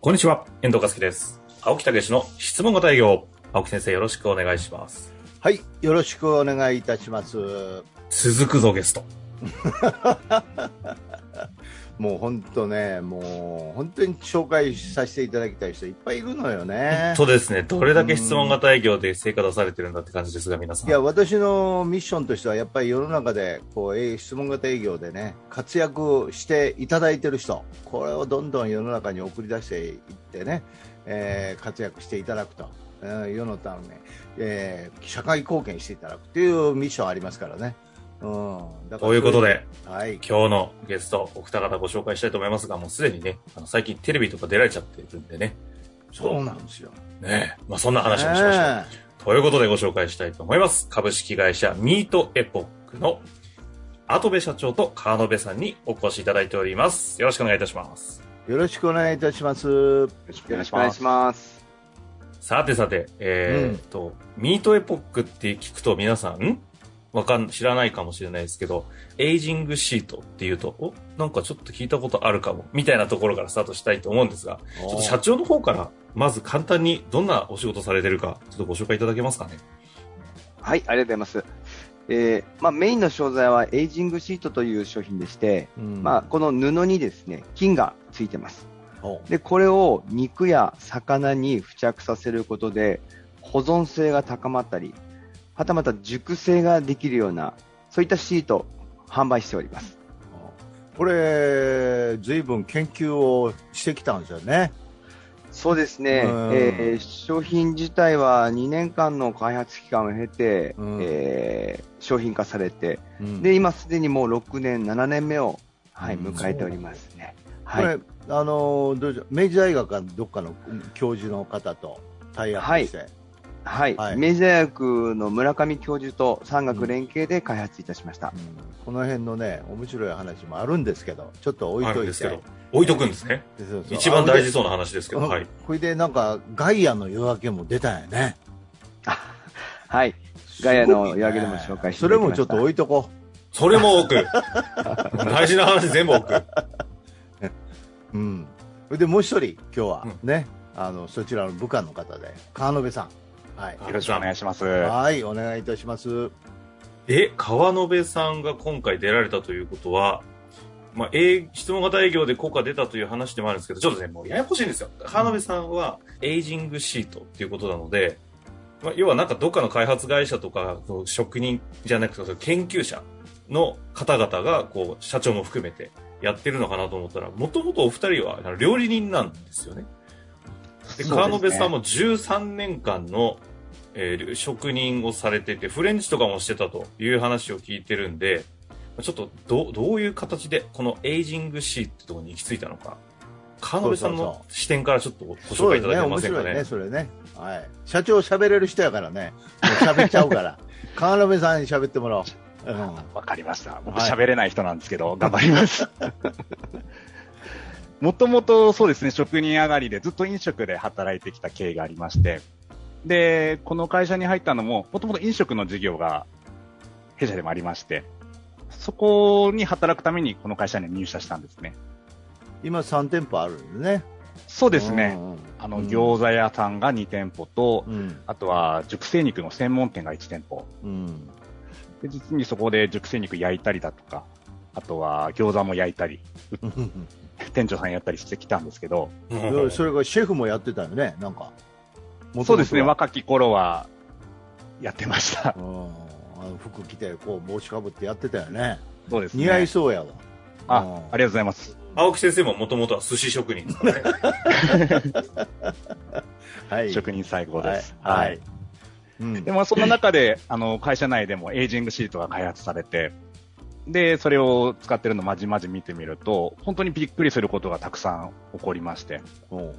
こんにちは、遠藤和樹です。青木武の質問型営業。青木先生よろしくお願いします。はい、よろしくお願いいたします。続くぞゲスト。もう本当ね、もう本当に紹介させていただきたい人いっぱいいるのよね。そうですね。どれだけ質問型営業で成果出されてるんだって感じですが、皆さん。いや私のミッションとしてはやっぱり世の中でこうえー質問型営業でね活躍していただいている人これをどんどん世の中に送り出していってね、えー活躍していただくと、うん世のため、えー社会貢献していただくというミッションありますからね。うん、だからということで、はい、今日のゲスト、お二方ご紹介したいと思いますが、もうすでにね、あの最近テレビとか出られちゃってるんでね。そうなんですよ。ねえまあそんな話もしましょう。ねということでご紹介したいと思います。株式会社ミートエポックの後部社長と川野部さんにお越しいただいております。よろしくお願いいたします。よろしくお願いいたします。よろしくお願いします。さてさて、えーっと、ミートエポックって聞くと皆さん、んわかん、知らないかもしれないですけど、エイジングシートっていうと、おなんかちょっと聞いたことあるかも、みたいなところからスタートしたいと思うんですが、ちょっと社長の方から、まず簡単にどんなお仕事されてるか、ちょっとご紹介いただけますかね。はい、ありがとうございます。えーまあ、メインの商材はエイジングシートという商品でして、うんまあ、この布にですね、菌がついてます。おで、これを肉や魚に付着させることで、保存性が高まったり、はたまた熟成ができるような、そういったシートを販売しております。これ、ずいぶん研究をしてきたんですよね。そうですね、うんえー商品自体は2年間の開発期間を経て、うんえー商品化されて、うんで、今すでにもう6年、7年目を、はい、うん迎えておりますね。これ、はい。あのどう明治大学かどっかの教授の方とタイアップして、はい。はい明治大学の村上教授と産学連携で開発いたしました。うんこの辺のね、面白い話もあるんですけど、ちょっと置いといて。あるんですけど、置いとくんですね。そうそう一番大事あそうな話ですけど、ではい。これでなんか、ガイアの夜明けも出たんやね。はい。ガイアの夜明けでも紹介してそれもちょっと置いとこそれも奥。大事な話全部奥。う。うん。それでもう一人、今日はうね、あの、そちらの部下の方で、川野部さん。はい。よよろしくお願いします。はい、お願いいたします。え、川野部さんが今回出られたということは、まあ、営質問型営業で効果出たという話でもあるんですけど、ちょっとね、もうややこしいんですよ。川野部さんは、エイジングシートっていうことなので、まあ、要はなんかどっかの開発会社とか、職人じゃなくて、その研究者の方々が、こう、社長も含めてやってるのかなと思ったら、もともとお二人は料理人なんですよね。で、川野部さんも13年間の、えー職人をされてて、フレンチとかもしてたという話を聞いてるんで、ちょっとどうどういう形でこのエイジングシーってところに行き着いたのか、川野部さんの視点からちょっとご紹介いただけま面せんかね。白いね、それね。はい。社長喋れる人やからね、喋っちゃうから。川野部さんに喋ってもらおう。うんわかりました。僕はい喋れない人なんですけど、頑張ります。もともとそうですね、職人上がりでずっと飲食で働いてきた経緯がありまして、で、この会社に入ったのも、もともと飲食の事業が弊社でもありまして、そこに働くためにこの会社に入社したんですね。今3店舗あるんでね。そうですね。うんうんあの、うん餃子屋さんが2店舗と、うん。あとは熟成肉の専門店が1店舗。うん。で実にそこで熟成肉焼いたりだとか、あとは餃子も焼いたり、店長さんやったりしてきたんですけど、うんそれがシェフもやってたよね、なんか。そうですね、若き頃はやってました。服着て、こう、帽子かぶってやってたよね。そうですね。似合いそうやわ。あ、うんありがとうございます。青木先生ももともとは寿司職人ですからね。はい。職人最高です。はい。はい。うんでもそんな中で、あの、会社内でもエイジングシートが開発されて、で、それを使ってるのまじまじ見てみると、本当にびっくりすることがたくさん起こりまして。うん。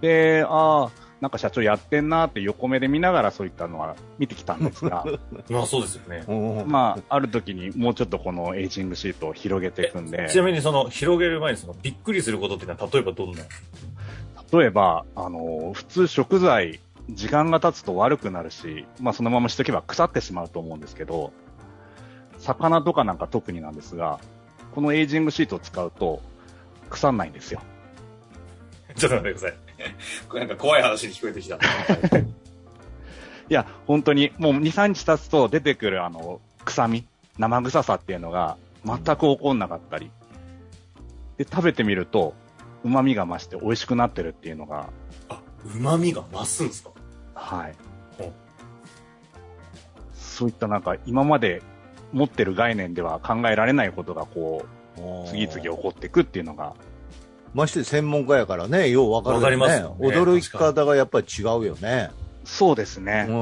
で、ああ、なんか社長やってんなって横目で見ながらそういったのは見てきたんですが、まあそうですよね。うん。まあ、ある時にもうちょっとこのエイジングシートを広げていくんで、ちなみにその広げる前にそのびっくりすることっていうのは例えばどんな？例えば、あの、普通食材、時間が経つと悪くなるし、まあそのまましとけば腐ってしまうと思うんですけど、魚とかなんか特になんですが、このエイジングシートを使うと腐んないんですよ。ちょっと待ってください。これなんか怖い話に聞こえてきた。いや、本当に、もう2、3日経つと出てくるあの、臭み、生臭さっていうのが全く起こんなかったり。で、食べてみると、旨味が増して美味しくなってるっていうのが、あ、旨味が増すんですか？はい。そういったなんか、今まで持ってる概念では考えられないことがこう、次々起こっていくっていうのが、まして専門家やからね、ようわかるよね。わかりますよね驚き方がやっぱり違うよね。そうですね。うん。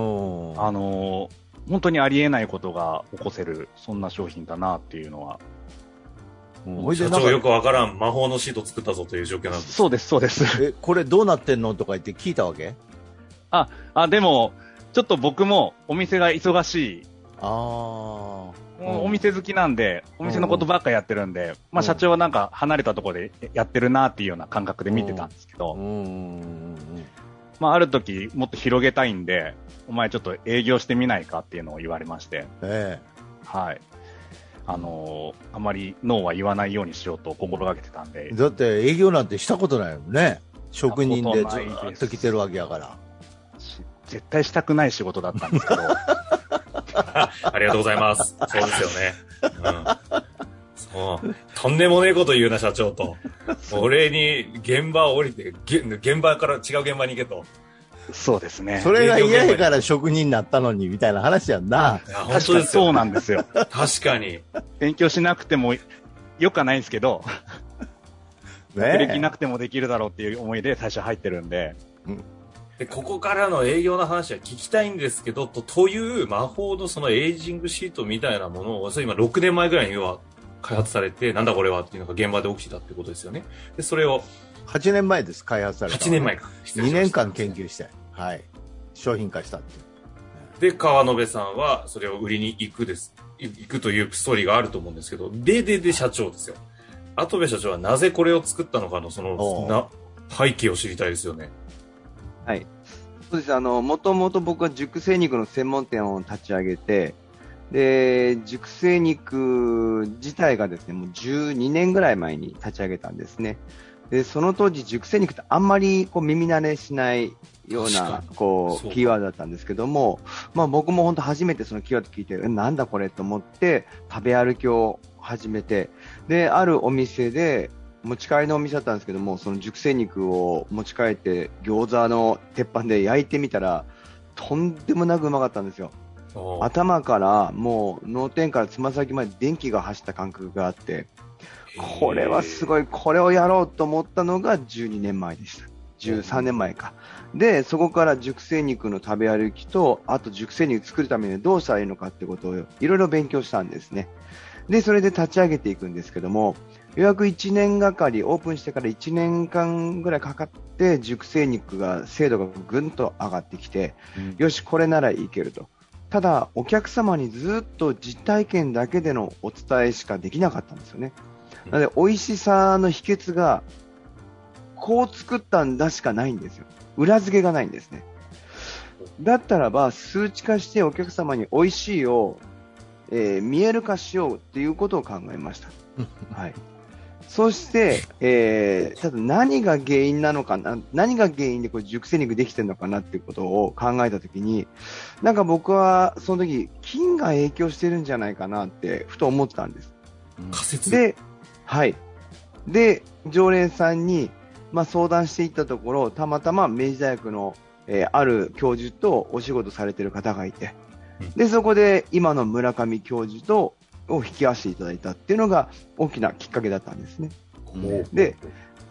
あのー本当にありえないことが起こせる、そんな商品だなっていうのは。社長よくわからん魔法のシート作ったぞという状況なんです。そうです、そうです。え、これどうなってんのとか言って聞いたわけ？あ、でも、ちょっと僕もお店が忙しい、あお店好きなんで、お店のことばっかやってるんで、まあ社長はなんか離れたところでやってるなっていうような感覚で見てたんですけど、まあある時もっと広げたいんで、お前ちょっと営業してみないかっていうのを言われまして、うん。えはい。あのーあまりノーは言わないようにしようと心がけてたんでえ。、だって営業なんてしたことないもんね。職人でずっと来てるわけやから。し絶対したくない仕事だったんですけど、ありがとうございます。そうですよね。うん。そう。とんでもねえこと言うな、社長と。俺に現場を降りて、げ現場から違う現場に行けと。そうですね。それが嫌やから職人になったのに、みたいな話やんな。いや、本確かに当ですよ。そうなんですよ。確かに。勉強しなくてもよくはないんですけど、学歴ねなくてもできるだろうっていう思いで最初入ってるんで、で、ここからの営業の話は聞きたいんですけど、と、という魔法のそのエイジングシートみたいなものを、それ今6年前ぐらいには開発されて、なんだこれはっていうのが現場で起きてたってことですよね。で、それを8年前です、開発されたの8年前か。失礼2しました年間研究して、はい。商品化したっていう。で、川辺さんはそれを売りに行くです。い行くというストーリーがあると思うんですけど、で、で、で、社長ですよ。跡部社長はなぜこれを作ったのかの、そのな、背景を知りたいですよね。はい。そうです。あの、もともと僕は熟成肉の専門店を立ち上げて、で、熟成肉自体がですね、もう12年ぐらい前に立ち上げたんですね。で、その当時熟成肉ってあんまりこう耳慣れしないようなにこそううキーワードだったんですけども、まあ僕も本当初めてそのキーワード聞いて、えなんだこれと思って食べ歩きを始めて、で、あるお店で持ち帰りのお店だったんですけども、その熟成肉を持ち帰って餃子の鉄板で焼いてみたら、とんでもなくうまかったんですよ。頭からもう脳天からつま先まで電気が走った感覚があって、これはすごい、これをやろうと思ったのが12年前でした。13年前か。で、そこから熟成肉の食べ歩きと、あと熟成肉作るためにどうしたらいいのかってことをいろいろ勉強したんですね。で、それで立ち上げていくんですけども、予約1年がかり、オープンしてから1年間ぐらいかかって、熟成肉が、精度がぐんと上がってきて、よし、これならいけると。ただ、お客様にずっと実体験だけでのお伝えしかできなかったんですよね。なので、美味しさの秘訣が、こう作ったんだしかないんですよ。裏付けがないんですね。だったらば、数値化してお客様に美味しいを、えー見える化しようっていうことを考えました。はい。そして、えー、ただ何が原因なのかな、何が原因でこれ熟成肉できてるのかなっていうことを考えたときに、なんか僕はその時、菌が影響してるんじゃないかなって、ふと思ったんです。仮説で、はい。で、常連さんに、まあ、相談していったところ、たまたま明治大学の、えーある教授とお仕事されてる方がいてうん、で、そこで今の村上教授と、を引き合わせていただいたっていうのが大きなきっかけだったんですね。で、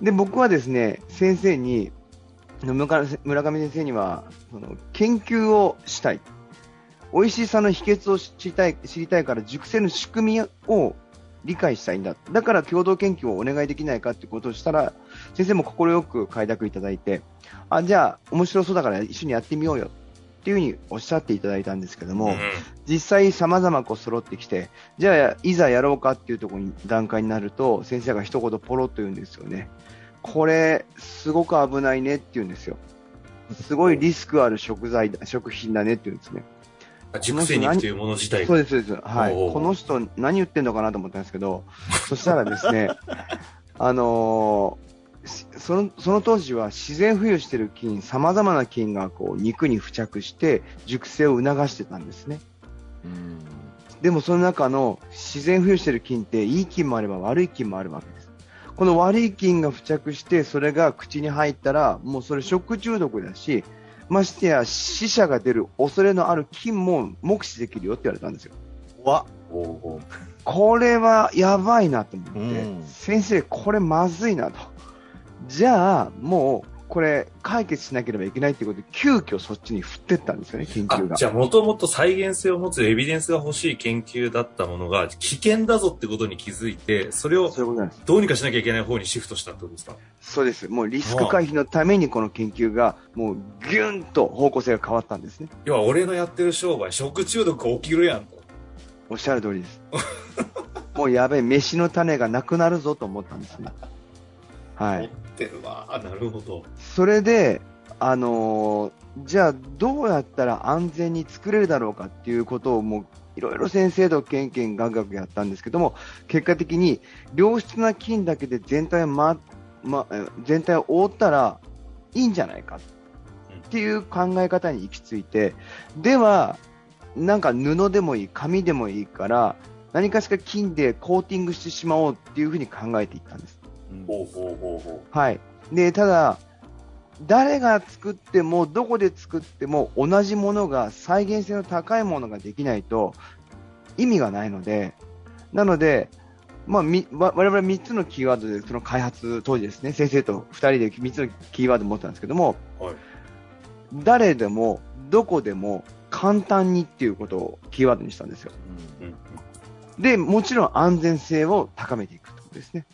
で、僕はですね、先生に、村上先生には、その、研究をしたい。美味しさの秘訣を知りたい、知りたいから熟成の仕組みを理解したいんだ。だから共同研究をお願いできないかってことをしたら、先生も快く快諾いただいて、あ、じゃあ面白そうだから一緒にやってみようよ。っていうふうにおっしゃっていただいたんですけども、うん実際様々こう揃ってきて、じゃあいざやろうかっていうところに段階になると、先生が一言ポロッと言うんですよね。これ、すごく危ないねって言うんですよ。すごいリスクある食材だ、食品だねって言うんですね。熟成肉というもの自体が。そうです、そうです。はい。この人何言ってんのかなと思ったんですけど、そしたらですね、あのーしそのその当時は自然浮遊している菌、さまざまな菌がこう肉に付着して熟成を促してたんですね。うんでもその中の自然浮遊している菌っていい菌もあれば悪い菌もあるわけです。この悪い菌が付着してそれが口に入ったらもうそれ食中毒だし、ましてや死者が出る恐れのある菌も目視できるよって言われたんですよ。わこれはやばいなと思って、うん先生、これまずいなと。じゃあ、もう、これ、解決しなければいけないということで、急遽そっちに振ってったんですよね、研究が。あじゃあ、もともと再現性を持つエビデンスが欲しい研究だったものが、危険だぞってことに気づいて、それを。どうにかしなきゃいけない方にシフトしたってことですか？そうです。もうリスク回避のためにこの研究が、もうギュンと方向性が変わったんですね。要は、俺のやってる商売、食中毒が起きるやんと。おっしゃる通りです。もうやべえ、飯の種がなくなるぞと思ったんですね。はい。持ってるわ。あなるほど。それで、あのーじゃあどうやったら安全に作れるだろうかっていうことをもういろいろ先生とケンケンガクガクやったんですけども、結果的に良質な菌だけで全体を、まま、え全体を覆ったらいいんじゃないかっていう考え方に行き着いて、では、なんか布でもいい、紙でもいいから、何かしら菌でコーティングしてしまおうっていうふうに考えていったんです。ほうほうほうほはい。で、ただ、誰が作っても、どこで作っても、同じものが、再現性の高いものができないと、意味がないので、なので、まあ、みわ我々3つのキーワードで、その開発当時ですね、先生と2人で3つのキーワードを持ってたんですけども、う。はい。誰でも、どこでも、簡単にっていうことをキーワードにしたんですよ。うんで、もちろん安全性を高めていくということですね。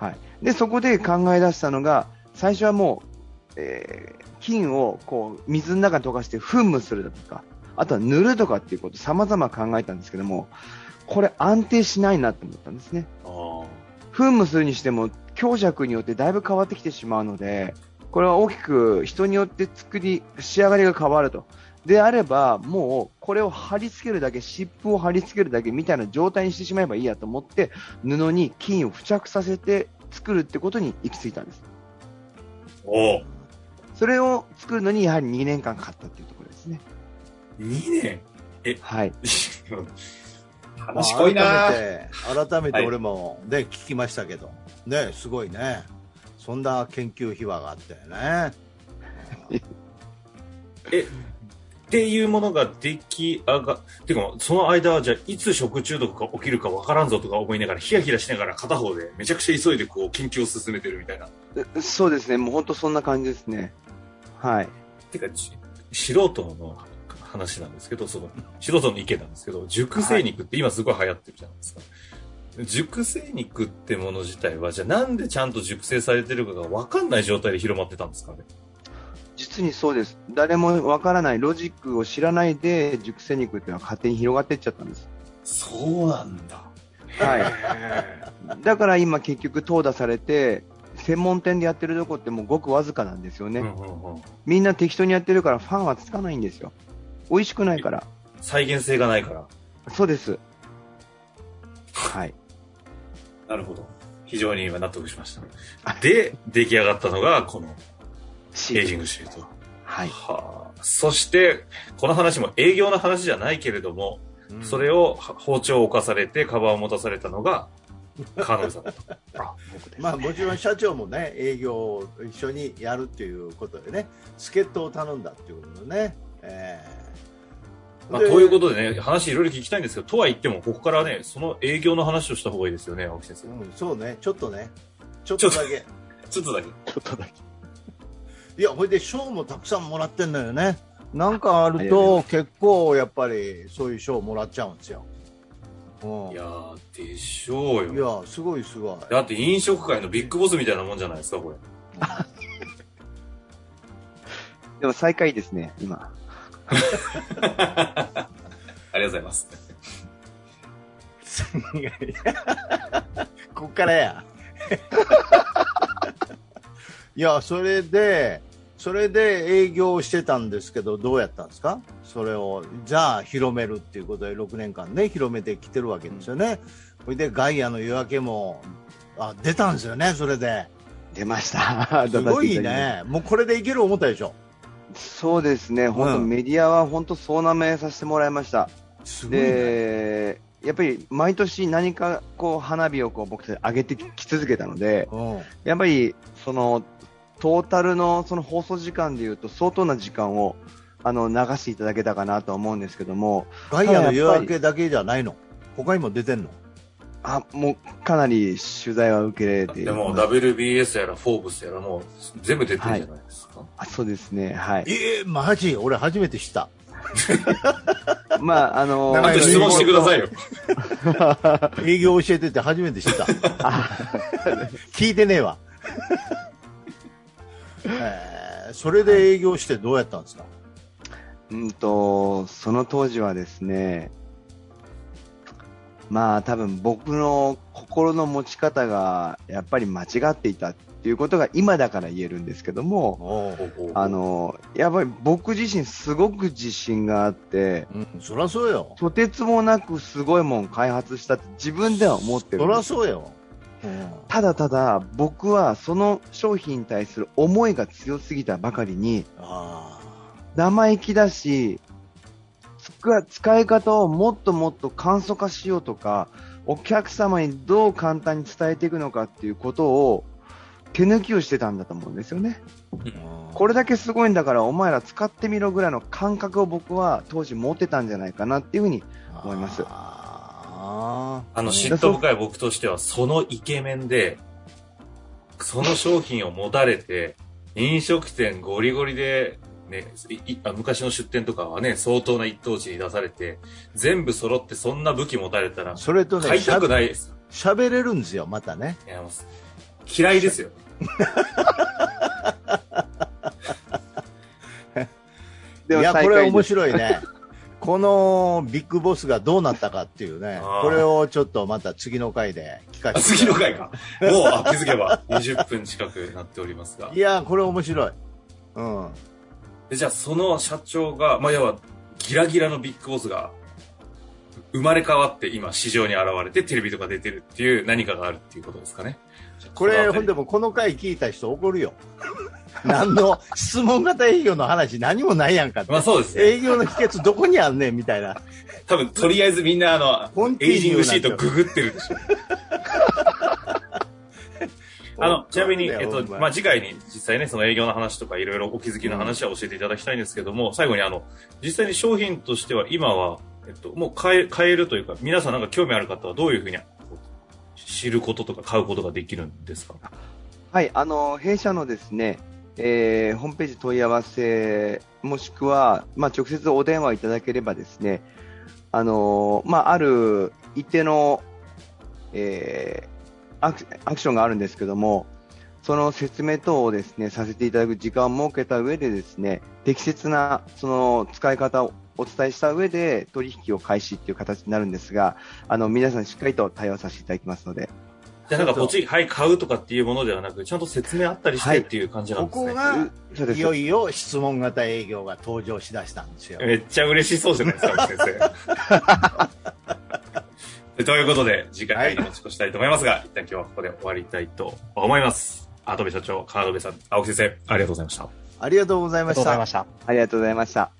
はい。で、そこで考え出したのが、最初はもう、えー菌をこう水の中に溶かして噴霧するだとか、あとは塗るとかっていうこと様々考えたんですけども、これ安定しないなと思ったんですね。噴霧するにしても強弱によってだいぶ変わってきてしまうので、これは大きく人によって作り、仕上がりが変わると。であれば、もうこれを貼り付けるだけ、湿布を貼り付けるだけみたいな状態にしてしまえばいいやと思って、布に金を付着させて作るってことに行き着いたんです。おう。それを作るのにやはり2年間かかったっていうところですね。2年？はい。話濃いな。改めて改めてはい。俺も、ね聞きましたけど。ねすごいね。そんな研究秘話があったよね。え、っていうものが出来上が、てか、その間はじゃあ、いつ食中毒が起きるかわからんぞとか思いながら、ヒヤヒヤしながら片方でめちゃくちゃ急いでこう、研究を進めてるみたいな。うそうですね。もう本当そんな感じですね。はい。てか、じ素人の話なんですけど、その、素人の意見なんですけど、熟成肉って今すごい流行ってるじゃないですか。熟成肉ってもの自体は、じゃあなんでちゃんと熟成されてるかがわかんない状態で広まってたんですかね。実にそうです。誰もわからない、ロジックを知らないで、熟成肉っていうのは勝手に広がっていっちゃったんです。そうなんだ。はい。だから今結局淘汰されて、専門店でやってるとこってもうごくわずかなんですよね。うんうんうんみんな適当にやってるからファンはつかないんですよ。美味しくないから。再現性がないから。そうです。はい。なるほど。非常に今納得しました。で、出来上がったのが、このエイジングシート。はい。はあ。そして、この話も営業の話じゃないけれども、それを包丁を侵されて、カバンを持たされたのが、川野さんだと。あ、僕です。まあもちろん社長もね営業を一緒にやるっていうことでね助っ人を頼んだっていうことでね、えーまあ、ということでね、話いろいろ聞きたいんですけど、とは言っても、ここからね、その営業の話をした方がいいですよね、青木先生。うん、そうねちょっとねちょっとだけちょっとだけ。ちょっとだけ。いやほいで賞もたくさんもらってんのよねなんかあると結構やっぱりそういう賞もらっちゃうんですよ、うん、いやー、でしょういよ。やすごいすごいだって飲食界のビッグボスみたいなもんじゃないですか、これ。でも最下位ですね、今。ありがとうございます。こっからや。いや、それで、それで営業してたんですけど、どうやったんですか？それを、じゃあ広めるっていうことで6年間ね、広めてきてるわけですよね。それでガイアの夜明けも、あ、出たんですよね、それで。出ました。すごいね。もうこれでいける思ったでしょ？そうですね、本当、うんメディアは本当、総なめさせてもらいました。すごいね。で、やっぱり毎年何かこう花火をこう僕たち上げてき続けたので、うん。やっぱりそのトータルのその放送時間でいうと相当な時間をあの流していただけたかなと思うんですけども、ガイアの夜明けだけじゃないの？他にも出てんの？あもうかなり取材は受けられていでも、WBS やら、フォーブスやら、もう、全部出てるじゃないですか。あそうですね、はい。ええマジ？俺初めて知った。まあ、あの長いあと質問してくださいよ。営業教えてて初めて知った。聞いてねえわ。えーそれで営業してどうやったんですか、うんと、その当時はですね、まあ多分僕の心の持ち方がやっぱり間違っていたっていうことが今だから言えるんですけども、あの、やっぱり僕自身すごく自信があって、うん、そらそうよ。とてつもなくすごいもん開発したって自分では思ってるそ。らそうよ。うん。ただただ僕はその商品に対する思いが強すぎたばかりにあ生意気だし、使い方をもっともっと簡素化しようとか、お客様にどう簡単に伝えていくのかっていうことを手抜きをしてたんだと思うんですよね。ーこれだけすごいんだからお前ら使ってみろぐらいの感覚を僕は当時持ってたんじゃないかなっていうふうに思いますああの、嫉妬深い僕としては、そのイケメンで、その商品を持たれて、飲食店ゴリゴリで、ね、いいあ昔の出店とかはね、相当な一等地に出されて、全部揃ってそんな武器持たれたらー、それとね、買いたくしないです。ゃ喋れるんですよ、またね。いや嫌いですよ。で もいや、これ面白いね。このビッグボスがどうなったかっていうねこれをちょっとまた次の回で聞かあせて。次の回か。もう、あ気づけば20分近くなっておりますがい。や、これ面白い。うん。でじゃあ、その社長が、まあ、要は、ギラギラのビッグボスが、生まれ変わって今市場に現れてテレビとか出てるっていう何かがあるっていうことですかね。これ、ほんでもこの回聞いた人怒るよ。何の質問型営業の話何もないやんか。まあそうですね。営業の秘訣どこにあんねんみたいな。多分、とりあえずみんなあの、エイジングシートググってるでしょ。あの、ちなみに、えっと、まあ、次回に実際ね、その営業の話とかいろいろお気づきの話は教えていただきたいんですけども、最後にあの、実際に商品としては今は、えっと、もう買え、買えるというか、皆さんなんか興味ある方はどういうふうに知ることとか買うことができるんですか？はい、あの、弊社のですね、えーホームページ問い合わせ、もしくは、まあ、直接お電話いただければですね、あの、まあ、ある一定の、えーアクアクションがあるんですけども、その説明等をですね、させていただく時間を設けた上でですね、適切なその使い方をお伝えした上で取引を開始っていう形になるんですが、あの、皆さんしっかりと対応させていただきますので、じゃあなんかポチ、はい、買うとかっていうものではなく、ちゃんと説明あったりしてっていう感じなんですね。ここが、いよいよ質問型営業が登場しだしたんですよ。めっちゃ嬉しそうじゃないですか、先生。ということで、次回に持ち越したいと思いますが、一旦今日はここで終わりたいと思います。跡部社長、川辺さん、青木先生、ありがとうございました。ありがとうございましたありがとうございま。した。ありがとうございました。